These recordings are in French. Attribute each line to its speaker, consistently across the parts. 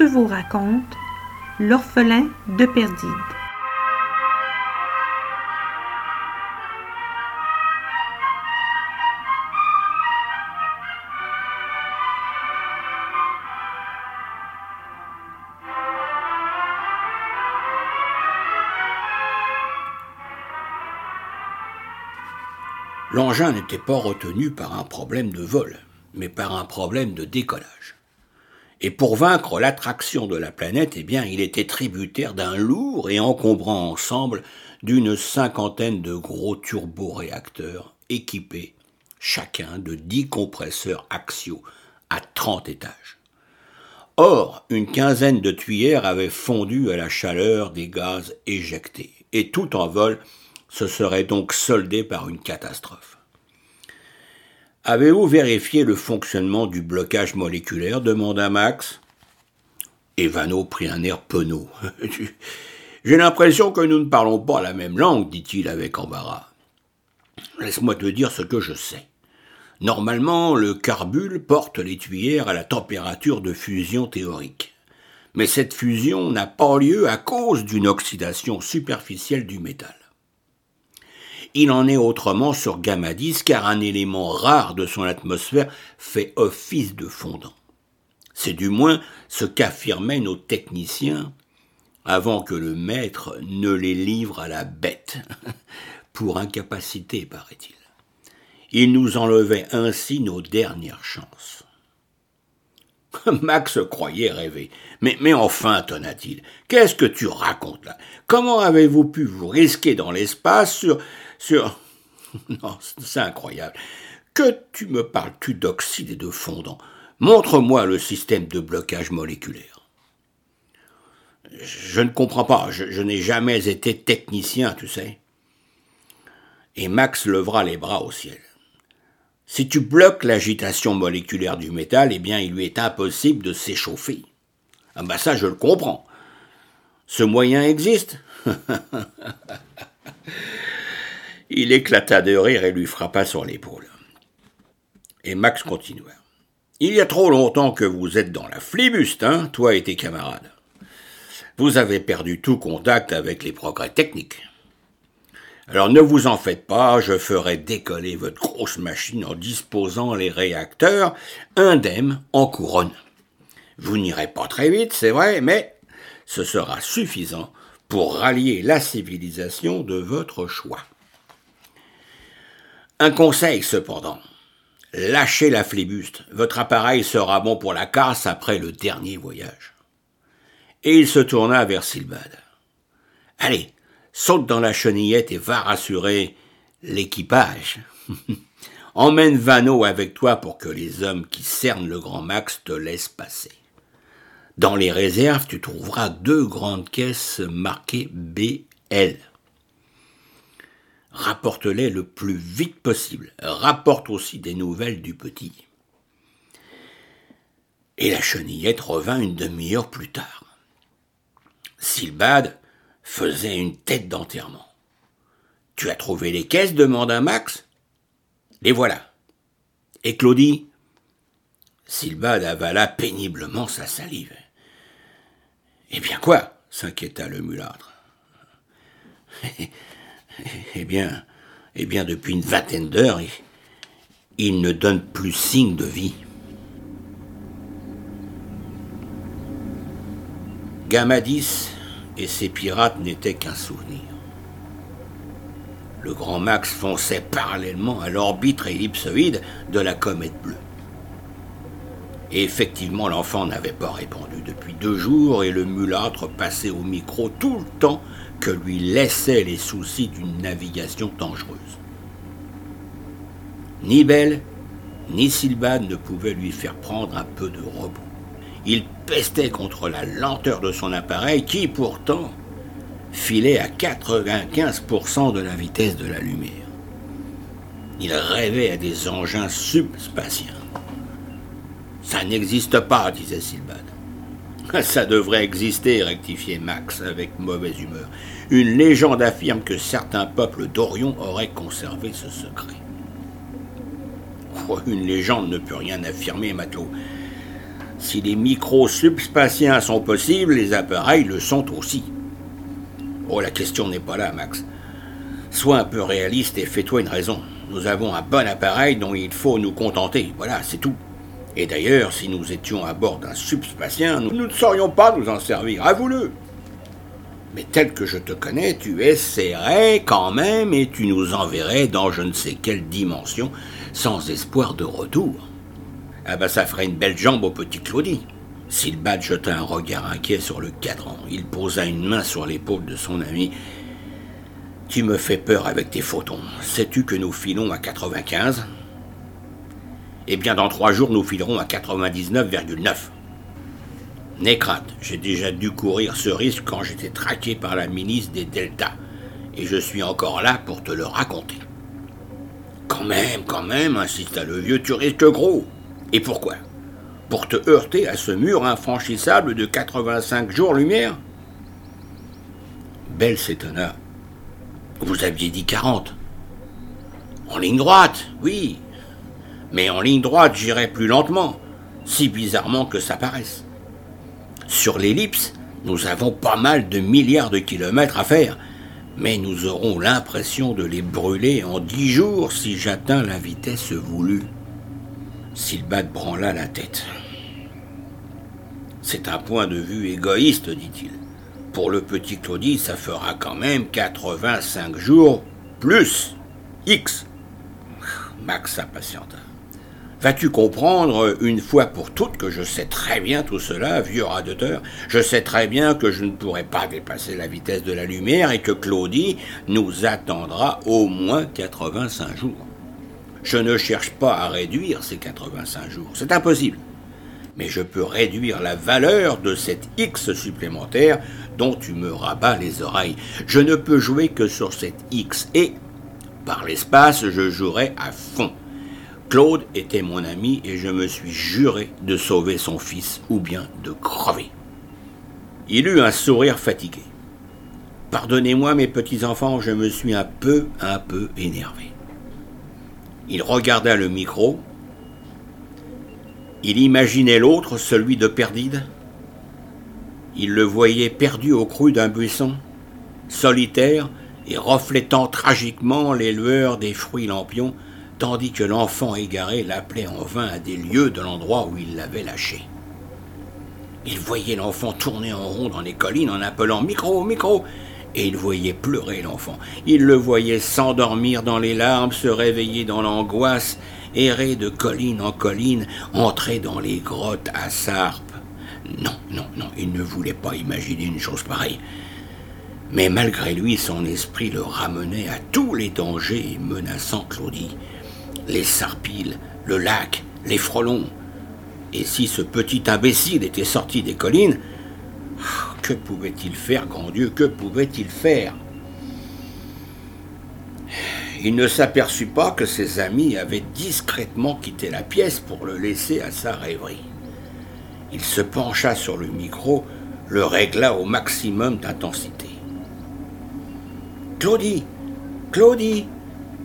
Speaker 1: Raconte L'orphelin de Perdide.
Speaker 2: L'engin n'était pas retenu par un problème de vol, mais par un problème de décollage. Et pour vaincre l'attraction de la planète, eh bien, il était tributaire d'un lourd et encombrant ensemble d'une cinquantaine de gros turboréacteurs équipés chacun de dix compresseurs axiaux à trente étages. Or, une quinzaine de tuyères avaient fondu à la chaleur des gaz éjectés, et tout en vol se serait donc soldé par une catastrophe. Avez-vous vérifié le fonctionnement du blocage moléculaire demanda Max. Evano prit un air penaud. J'ai l'impression que nous ne parlons pas la même langue, dit-il avec embarras. Laisse-moi te dire ce que je sais. Normalement, le carbule porte les tuyères à la température de fusion théorique. Mais cette fusion n'a pas lieu à cause d'une oxydation superficielle du métal. Il en est autrement sur 10 car un élément rare de son atmosphère fait office de fondant. C'est du moins ce qu'affirmaient nos techniciens avant que le maître ne les livre à la bête, pour incapacité, paraît-il. Il nous enlevait ainsi nos dernières chances. Max croyait rêver. Mais enfin, tonna-t-il, qu'est-ce que tu racontes là? Comment avez-vous pu vous risquer dans l'espace sur, sur... Non, c'est incroyable. Que tu me parles-tu d'oxyde et de fondant Montre-moi le système de blocage moléculaire. Je ne comprends pas, je, n'ai jamais été technicien, tu sais. Et Max levera les bras au ciel. Si tu bloques l'agitation moléculaire du métal, eh bien, il lui est impossible de s'échauffer. Ah ben ça, je le comprends. Ce moyen existe Il éclata de rire et lui frappa sur l'épaule. Et Max continua. Il y a trop longtemps que vous êtes dans la flibuste, hein, toi et tes camarades. Vous avez perdu tout contact avec les progrès techniques. Alors ne vous en faites pas, je ferai décoller votre grosse machine en disposant les réacteurs indemnes en couronne. Vous n'irez pas très vite, c'est vrai, mais ce sera suffisant pour rallier la civilisation de votre choix. Un conseil cependant. Lâchez la flibuste. Votre appareil sera bon pour la casse après le dernier voyage. Et il se tourna vers Silbad. Allez, saute dans la chenillette et va rassurer l'équipage. Emmène Vano avec toi pour que les hommes qui cernent le Grand Max te laissent passer. Dans les réserves, tu trouveras deux grandes caisses marquées BL rapporte-les le plus vite possible. Rapporte aussi des nouvelles du petit. Et la chenillette revint une demi-heure plus tard. Silbad faisait une tête d'enterrement. Tu as trouvé les caisses? demanda Max. Les voilà. Et Claudie? Silbad avala péniblement sa salive. Eh bien quoi? s'inquiéta le mulâtre. Eh bien, eh bien, depuis une vingtaine d'heures, il ne donne plus signe de vie. Gamadis et ses pirates n'étaient qu'un souvenir. Le grand Max fonçait parallèlement à l'orbite ellipsoïde de la comète bleue. Et effectivement, l'enfant n'avait pas répondu depuis deux jours et le mulâtre passait au micro tout le temps lui laissaient les soucis d'une navigation dangereuse. Ni Belle, ni Silbad ne pouvaient lui faire prendre un peu de repos. Il pestait contre la lenteur de son appareil qui, pourtant, filait à 95% de la vitesse de la lumière. Il rêvait à des engins subspatiens. Ça n'existe pas, disait Silbad. Ça devrait exister, rectifiait Max avec mauvaise humeur. Une légende affirme que certains peuples d'Orion auraient conservé ce secret. Une légende ne peut rien affirmer, matelot. Si les micros subspaciens sont possibles, les appareils le sont aussi. Oh, la question n'est pas là, Max. Sois un peu réaliste et fais-toi une raison. Nous avons un bon appareil dont il faut nous contenter. Voilà, c'est tout. Et d'ailleurs, si nous étions à bord d'un subspatien, nous, ne saurions pas nous en servir. Avoue-le. Mais tel que je te connais, tu essaierais quand même et tu nous enverrais dans je ne sais quelle dimension sans espoir de retour. Ah ben ça ferait une belle jambe au petit Claudie. Silbad jeta un regard inquiet sur le cadran. Il posa une main sur l'épaule de son ami. Tu me fais peur avec tes photons. Sais-tu que nous filons à 95 Eh bien, dans trois jours, nous filerons à 99,9. N'aie j'ai déjà dû courir ce risque quand j'étais traqué par la milice des Deltas, et je suis encore là pour te le raconter. Quand même, quand même, insista le vieux, tu risques gros. Et pourquoi? Pour te heurter à ce mur infranchissable de 85 jours-lumière? Belle s'étonna. Vous aviez dit 40. En ligne droite, oui. Mais en ligne droite, j'irai plus lentement, si bizarrement que ça paraisse. Sur l'ellipse, nous avons pas mal de milliards de kilomètres à faire, mais nous aurons l'impression de les brûler en dix jours si j'atteins la vitesse voulue. Silbad branla la tête. C'est un point de vue égoïste, dit-il. Pour le petit Claudie, ça fera quand même 85 jours plus X. Max s'impatienta. Vas-tu comprendre une fois pour toutes que je sais très bien tout cela, vieux radoteur? Je sais très bien que je ne pourrai pas dépasser la vitesse de la lumière et que Claudie nous attendra au moins 85 jours. Je ne cherche pas à réduire ces 85 jours, c'est impossible. Mais je peux réduire la valeur de cet X supplémentaire dont tu me rabats les oreilles. Je ne peux jouer que sur cet X et, par l'espace, je jouerai à fond. Claude était mon ami et je me suis juré de sauver son fils ou bien de crever. Il eut un sourire fatigué. Pardonnez-moi mes petits-enfants, je me suis un peu, un peu énervé. Il regarda le micro. Il imaginait l'autre, celui de Perdide. Il le voyait perdu au creux d'un buisson, solitaire et reflétant tragiquement les lueurs des fruits lampions tandis que l'enfant égaré l'appelait en vain à des lieux de l'endroit où il l'avait lâché. Il voyait l'enfant tourner en rond dans les collines en appelant Micro, micro, et il voyait pleurer l'enfant. Il le voyait s'endormir dans les larmes, se réveiller dans l'angoisse, errer de colline en colline, entrer dans les grottes à Sarpe. Non, non, non, il ne voulait pas imaginer une chose pareille. Mais malgré lui, son esprit le ramenait à tous les dangers menaçant Claudie les sarpilles, le lac, les frelons. Et si ce petit imbécile était sorti des collines, que pouvait-il faire, grand Dieu, que pouvait-il faire? Il ne s'aperçut pas que ses amis avaient discrètement quitté la pièce pour le laisser à sa rêverie. Il se pencha sur le micro, le régla au maximum d'intensité. Claudie Claudie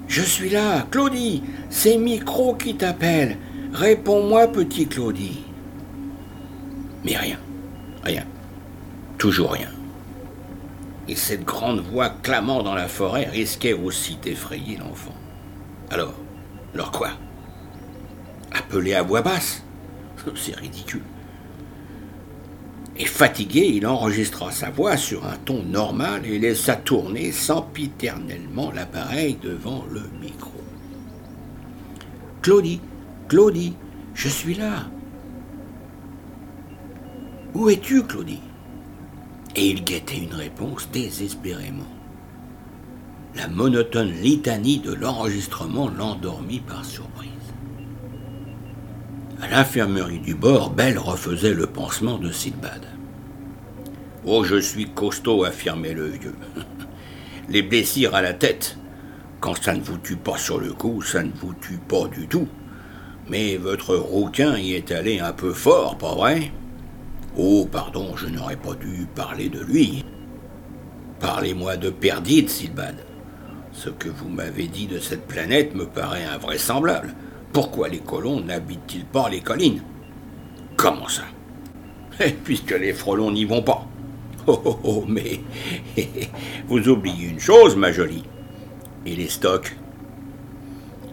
Speaker 2: je suis là, Claudie, c'est Micro qui t'appelle. Réponds-moi, petit Claudie. Mais rien, rien, toujours rien. Et cette grande voix clamant dans la forêt risquait aussi d'effrayer l'enfant. Alors, alors quoi? Appeler à voix basse? C'est ridicule. Et fatigué, il enregistra sa voix sur un ton normal et laissa tourner sempiternellement l'appareil devant le micro. Claudie, Claudie, je suis là. Où es-tu, Claudie? Et il guettait une réponse désespérément. La monotone litanie de l'enregistrement l'endormit par surprise. À l'infirmerie du bord, Belle refaisait le pansement de Silbad. Oh, je suis costaud, affirmait le vieux. Les blessures à la tête, quand ça ne vous tue pas sur le coup, ça ne vous tue pas du tout. Mais votre rouquin y est allé un peu fort, pas vrai? Oh, pardon, je n'aurais pas dû parler de lui. Parlez-moi de Perdide, Silbad. Ce que vous m'avez dit de cette planète me paraît invraisemblable. Pourquoi les colons n'habitent-ils pas les collines? Comment ça? Eh, Puisque les frelons n'y vont pas. Oh, oh, oh, mais vous oubliez une chose, ma jolie. Et les stocks?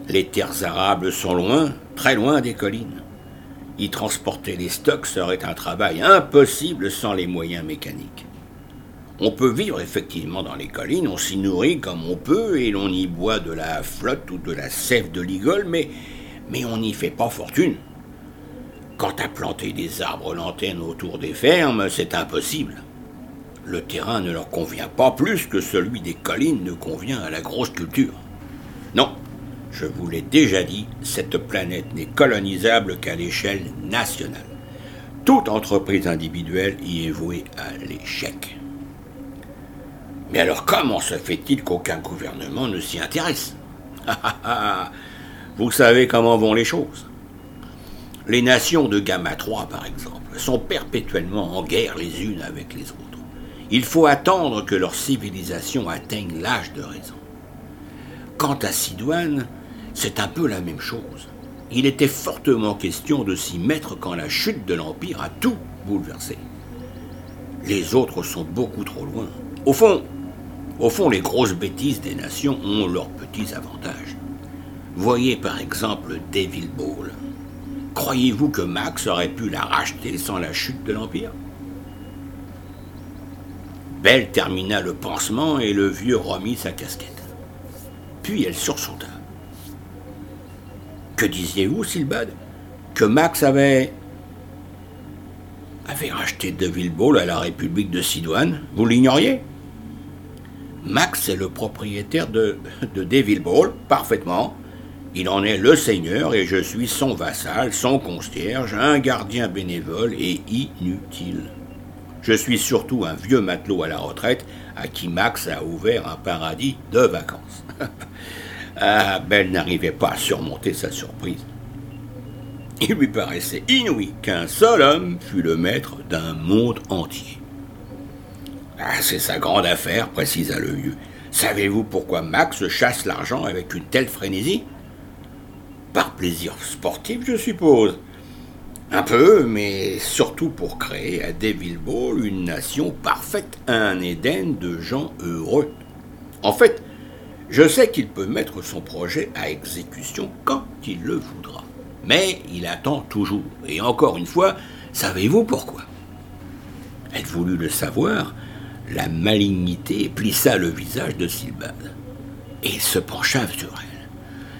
Speaker 2: Les terres arables sont loin, très loin des collines. Y transporter les stocks serait un travail impossible sans les moyens mécaniques. On peut vivre effectivement dans les collines, on s'y nourrit comme on peut et l'on y boit de la flotte ou de la sève de ligole, mais, mais on n'y fait pas fortune. Quant à planter des arbres lanternes autour des fermes, c'est impossible. Le terrain ne leur convient pas plus que celui des collines ne convient à la grosse culture. Non, je vous l'ai déjà dit, cette planète n'est colonisable qu'à l'échelle nationale. Toute entreprise individuelle y est vouée à l'échec. Mais alors comment se fait-il qu'aucun gouvernement ne s'y intéresse? Vous savez comment vont les choses. Les nations de Gamma 3, par exemple, sont perpétuellement en guerre les unes avec les autres. Il faut attendre que leur civilisation atteigne l'âge de raison. Quant à Sidoine, c'est un peu la même chose. Il était fortement question de s'y mettre quand la chute de l'Empire a tout bouleversé. Les autres sont beaucoup trop loin. Au fond, au fond, les grosses bêtises des nations ont leurs petits avantages. Voyez par exemple Devil Ball. Croyez-vous que Max aurait pu la racheter sans la chute de l'Empire? Belle termina le pansement et le vieux remit sa casquette. Puis elle sursauta. Que disiez-vous, Silbad Que Max avait. avait racheté Devil Ball à la République de Sidoine? Vous l'ignoriez? Max est le propriétaire de, de Devil Ball, parfaitement. Il en est le seigneur et je suis son vassal, son concierge, un gardien bénévole et inutile. Je suis surtout un vieux matelot à la retraite à qui Max a ouvert un paradis de vacances. ah, Belle n'arrivait pas à surmonter sa surprise. Il lui paraissait inouï qu'un seul homme fût le maître d'un monde entier. Ah, c'est sa grande affaire, précisa le vieux. Savez-vous pourquoi Max chasse l'argent avec une telle frénésie? Par plaisir sportif, je suppose. Un peu, mais surtout pour créer à Devil Ball une nation parfaite, un Éden de gens heureux. En fait, je sais qu'il peut mettre son projet à exécution quand il le voudra. Mais il attend toujours. Et encore une fois, savez-vous pourquoi? Elle voulut le savoir? La malignité plissa le visage de Silbad. Et il se pencha sur elle.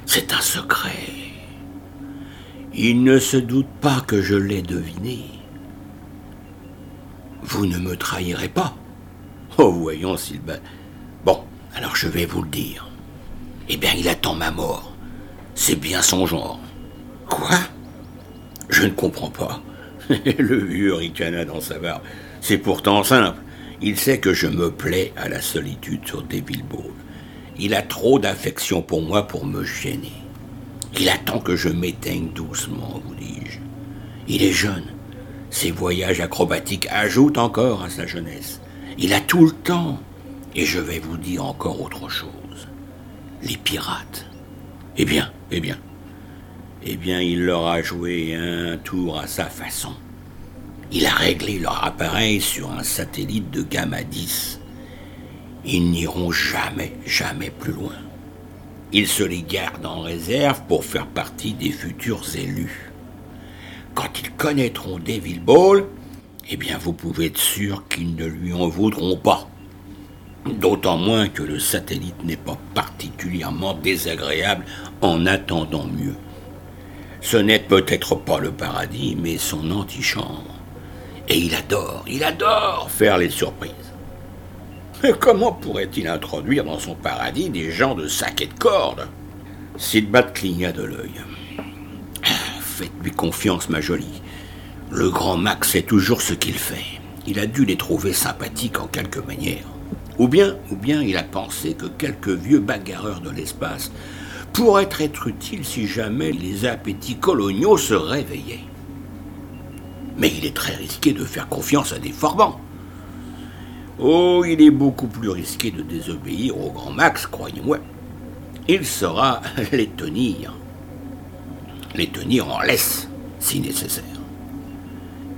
Speaker 2: C'est un secret. Il ne se doute pas que je l'ai deviné. Vous ne me trahirez pas. Oh, voyons, Sylvain. Bon, alors je vais vous le dire. Eh bien, il attend ma mort. C'est bien son genre. Quoi? Je ne comprends pas. le vieux ricana dans sa barbe. C'est pourtant simple. Il sait que je me plais à la solitude sur des Ball. Il a trop d'affection pour moi pour me gêner. Il attend que je m'éteigne doucement, vous dis-je. Il est jeune. Ses voyages acrobatiques ajoutent encore à sa jeunesse. Il a tout le temps. Et je vais vous dire encore autre chose. Les pirates. Eh bien, eh bien. Eh bien, il leur a joué un tour à sa façon. Il a réglé leur appareil sur un satellite de gamma 10. Ils n'iront jamais, jamais plus loin. Ils se les gardent en réserve pour faire partie des futurs élus. Quand ils connaîtront Devil Ball, eh bien vous pouvez être sûr qu'ils ne lui en voudront pas. D'autant moins que le satellite n'est pas particulièrement désagréable en attendant mieux. Ce n'est peut-être pas le paradis, mais son antichambre. Et il adore, il adore faire les surprises. Comment pourrait-il introduire dans son paradis des gens de sac et de corde? Sidbad cligna de l'œil. Faites-lui confiance, ma jolie. Le grand Max sait toujours ce qu'il fait. Il a dû les trouver sympathiques en quelque manière. Ou bien, ou bien il a pensé que quelques vieux bagarreurs de l'espace pourraient être utiles si jamais les appétits coloniaux se réveillaient. Mais il est très risqué de faire confiance à des forbans. Oh, il est beaucoup plus risqué de désobéir au grand Max, croyez-moi. Il saura les tenir. Les tenir en laisse, si nécessaire.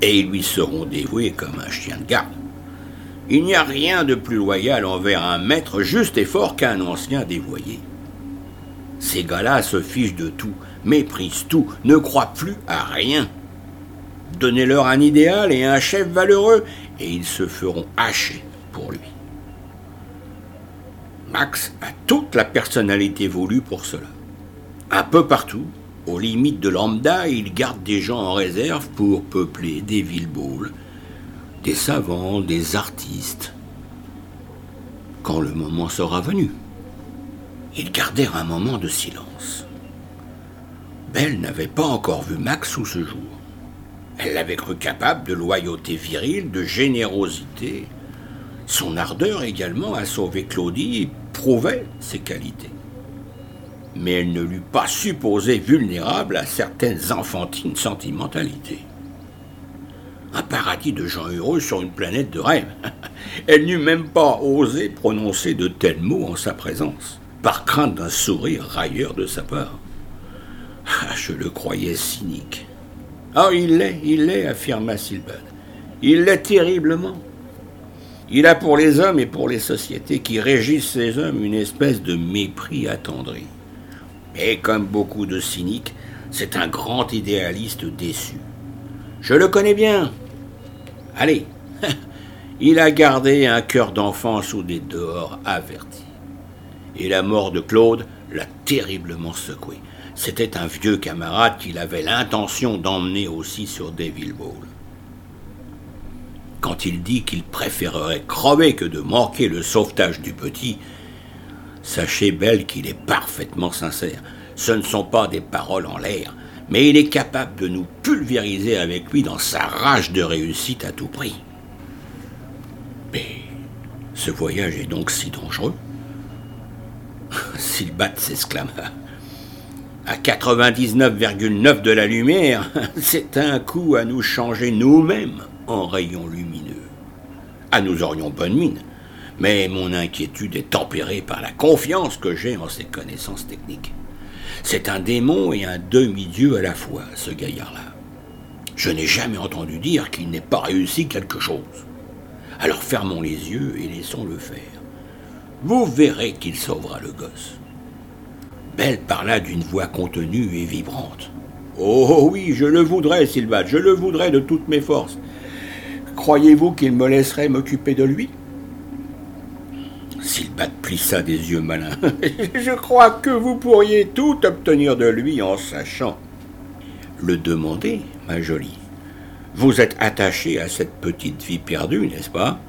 Speaker 2: et ils lui seront dévoués comme un chien de garde. Il n'y a rien de plus loyal envers un maître juste et fort qu'un ancien dévoyé. Ces gars-là se fichent de tout, méprisent tout, ne croient plus à rien. Donnez-leur un idéal et un chef valeureux, et ils se feront hacher lui. Max a toute la personnalité voulue pour cela. Un peu partout, aux limites de lambda, il garde des gens en réserve pour peupler des villes boules des savants, des artistes. Quand le moment sera venu, ils gardèrent un moment de silence. Belle n'avait pas encore vu Max sous ce jour. Elle l'avait cru capable de loyauté virile, de générosité. Son ardeur également à sauver Claudie prouvait ses qualités. Mais elle ne l'eût pas supposé vulnérable à certaines enfantines sentimentalités. Un paradis de gens heureux sur une planète de rêve. Elle n'eût même pas osé prononcer de tels mots en sa présence, par crainte d'un sourire railleur de sa part. Ah, je le croyais cynique. Ah, il l'est, il l'est, affirma Silbad. Il l'est terriblement. Il a pour les hommes et pour les sociétés qui régissent ces hommes une espèce de mépris attendri. Et comme beaucoup de cyniques, c'est un grand idéaliste déçu. Je le connais bien. Allez, il a gardé un cœur d'enfant sous des dehors avertis. Et la mort de Claude l'a terriblement secoué. C'était un vieux camarade qu'il avait l'intention d'emmener aussi sur Devil Ball. Il dit qu'il préférerait crever que de manquer le sauvetage du petit, sachez belle qu'il est parfaitement sincère. Ce ne sont pas des paroles en l'air, mais il est capable de nous pulvériser avec lui dans sa rage de réussite à tout prix. Mais ce voyage est donc si dangereux Silbat s'exclama. À 99,9 de la lumière, c'est un coup à nous changer nous-mêmes en rayons lumineux. Ah, nous aurions bonne mine, mais mon inquiétude est tempérée par la confiance que j'ai en ses connaissances techniques. C'est un démon et un demi-dieu à la fois, ce gaillard-là. Je n'ai jamais entendu dire qu'il n'ait pas réussi quelque chose. Alors fermons les yeux et laissons-le faire. Vous verrez qu'il sauvera le gosse. Belle parla d'une voix contenue et vibrante. Oh oui, je le voudrais, Sylvain, je le voudrais de toutes mes forces. Croyez-vous qu'il me laisserait m'occuper de lui? Silbat plissa des yeux malins. Je crois que vous pourriez tout obtenir de lui en sachant. Le demander, ma jolie. Vous êtes attachée à cette petite vie perdue, n'est-ce pas?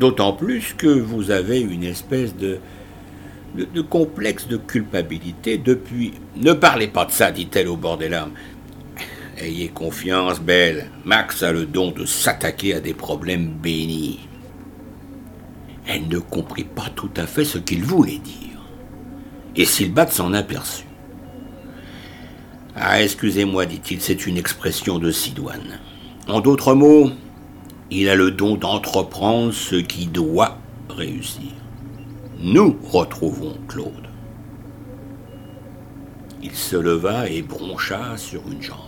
Speaker 2: D'autant plus que vous avez une espèce de, de, de, complexe de culpabilité depuis. Ne parlez pas de ça, dit-elle au bord des larmes. Ayez confiance, Belle. Max a le don de s'attaquer à des problèmes bénis. Elle ne comprit pas tout à fait ce qu'il voulait dire. Et Silbat s'en aperçut. Ah, excusez-moi, dit-il, c'est une expression de Sidoine. En d'autres mots, il a le don d'entreprendre ce qui doit réussir. Nous retrouvons Claude. Il se leva et broncha sur une jambe.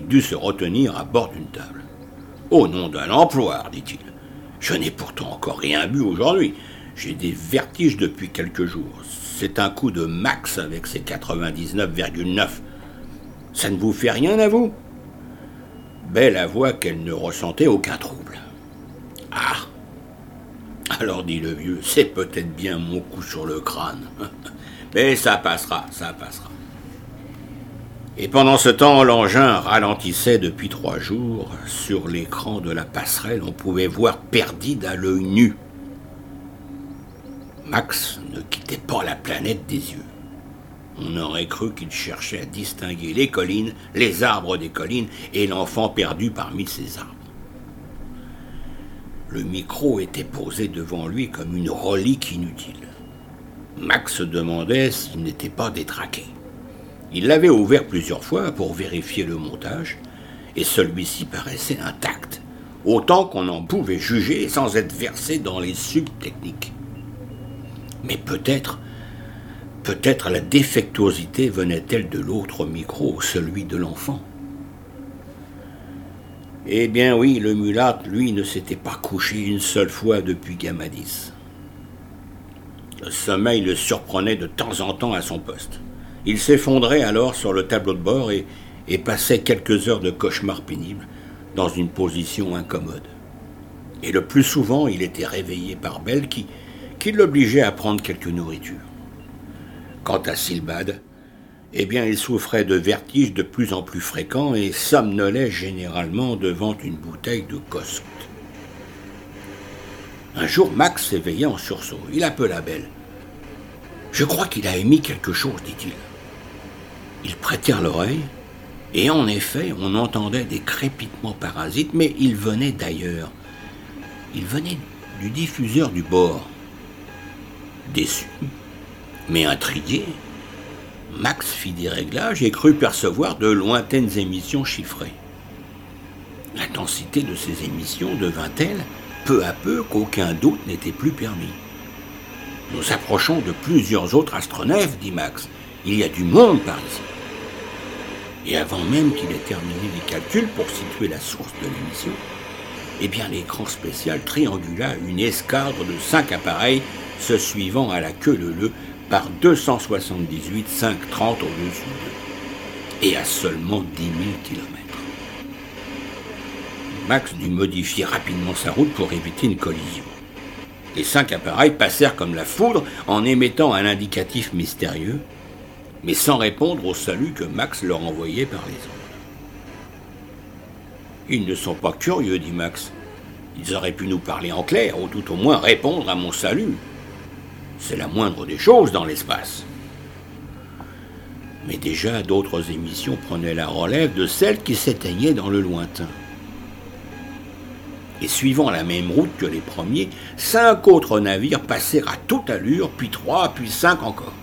Speaker 2: Il dut se retenir à bord d'une table. Au nom d'un emploir, dit-il. Je n'ai pourtant encore rien bu aujourd'hui. J'ai des vertiges depuis quelques jours. C'est un coup de max avec ses 99,9. Ça ne vous fait rien à vous? Belle avoua qu'elle ne ressentait aucun trouble. Ah Alors dit le vieux, c'est peut-être bien mon coup sur le crâne. Mais ça passera, ça passera. Et pendant ce temps, l'engin ralentissait depuis trois jours. Sur l'écran de la passerelle, on pouvait voir Perdide à l'œil nu. Max ne quittait pas la planète des yeux. On aurait cru qu'il cherchait à distinguer les collines, les arbres des collines et l'enfant perdu parmi ces arbres. Le micro était posé devant lui comme une relique inutile. Max se demandait s'il n'était pas détraqué. Il l'avait ouvert plusieurs fois pour vérifier le montage, et celui-ci paraissait intact, autant qu'on en pouvait juger sans être versé dans les subtechniques. Mais peut-être, peut-être la défectuosité venait-elle de l'autre micro, celui de l'enfant. Eh bien oui, le mulâtre, lui, ne s'était pas couché une seule fois depuis Gamadis. Le sommeil le surprenait de temps en temps à son poste. Il s'effondrait alors sur le tableau de bord et, passait quelques heures de cauchemar pénible dans une position incommode. Et le plus souvent, il était réveillé par Belle qui, l'obligeait à prendre quelque nourriture. Quant à Silbad, eh bien, il souffrait de vertiges de plus en plus fréquents et somnolait généralement devant une bouteille de cosque. Un jour, Max s'éveilla en sursaut. Il appela Belle. Je crois qu'il a émis quelque chose, dit-il. Ils prêtèrent l'oreille, et en effet, on entendait des crépitements parasites, mais ils venaient d'ailleurs. Ils venaient du diffuseur du bord. Déçu, mais intrigué, Max fit des réglages et crut percevoir de lointaines émissions chiffrées. L'intensité de ces émissions devint telle, peu à peu, qu'aucun doute n'était plus permis. Nous approchons de plusieurs autres astronefs, dit Max. Il y a du monde par ici. Et avant même qu'il ait terminé les calculs pour situer la source de l'émission, eh bien l'écran spécial triangula une escadre de cinq appareils se suivant à la queue leu par 278 530 au-dessus d'eux, et à seulement 10 000 km. Max dut modifier rapidement sa route pour éviter une collision. Les cinq appareils passèrent comme la foudre en émettant un indicatif mystérieux, mais sans répondre au salut que Max leur envoyait par les ondes. Ils ne sont pas curieux, dit Max. Ils auraient pu nous parler en clair, ou tout au moins répondre à mon salut. C'est la moindre des choses dans l'espace. Mais déjà d'autres émissions prenaient la relève de celles qui s'éteignaient dans le lointain. Et suivant la même route que les premiers, cinq autres navires passèrent à toute allure, puis trois, puis cinq encore.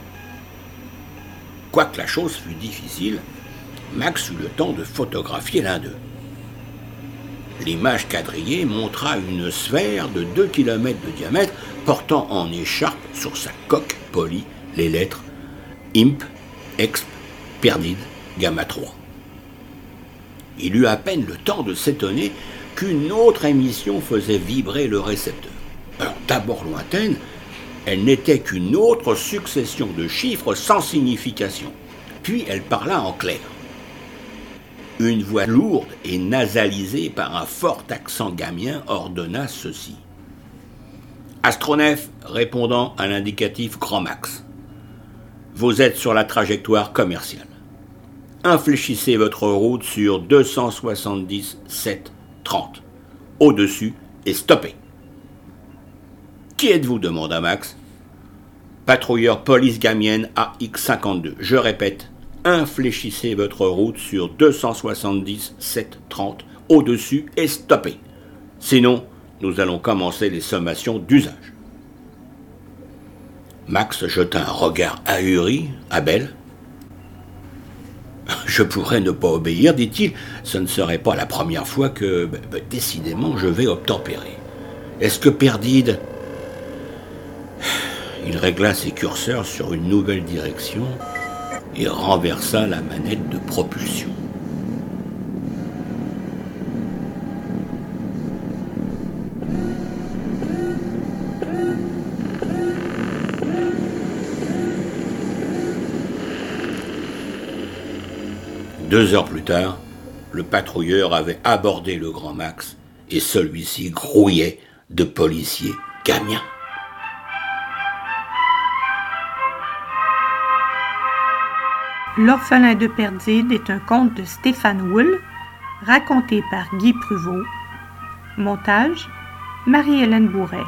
Speaker 2: Quoique la chose fût difficile, Max eut le temps de photographier l'un d'eux. L'image quadrillée montra une sphère de 2 km de diamètre portant en écharpe sur sa coque polie les lettres IMP, EXP, Perdide, Gamma 3. Il eut à peine le temps de s'étonner qu'une autre émission faisait vibrer le récepteur. Alors d'abord lointaine, elle n'était qu'une autre succession de chiffres sans signification. Puis elle parla en clair. Une voix lourde et nasalisée par un fort accent gamien ordonna ceci. Astronef répondant à l'indicatif Grand Max. Vous êtes sur la trajectoire commerciale. Infléchissez votre route sur 270 30 au-dessus et stoppez. Qui êtes-vous demanda Max. Patrouilleur police gamienne AX52. Je répète, infléchissez votre route sur 270 730 au-dessus et stoppez. Sinon, nous allons commencer les sommations d'usage. Max jeta un regard ahuri à Belle. Je pourrais ne pas obéir, dit-il. Ce ne serait pas la première fois que, ben, ben, décidément, je vais obtempérer. Est-ce que Perdide Il régla ses curseurs sur une nouvelle direction et renversa la manette de propulsion. Deux heures plus tard, le patrouilleur avait abordé le Grand Max et celui-ci grouillait de policiers gamiens.
Speaker 1: L'orphelin de Perdide est un conte de Stéphane Wool, raconté par Guy Pruvot. Montage Marie-Hélène Bourret.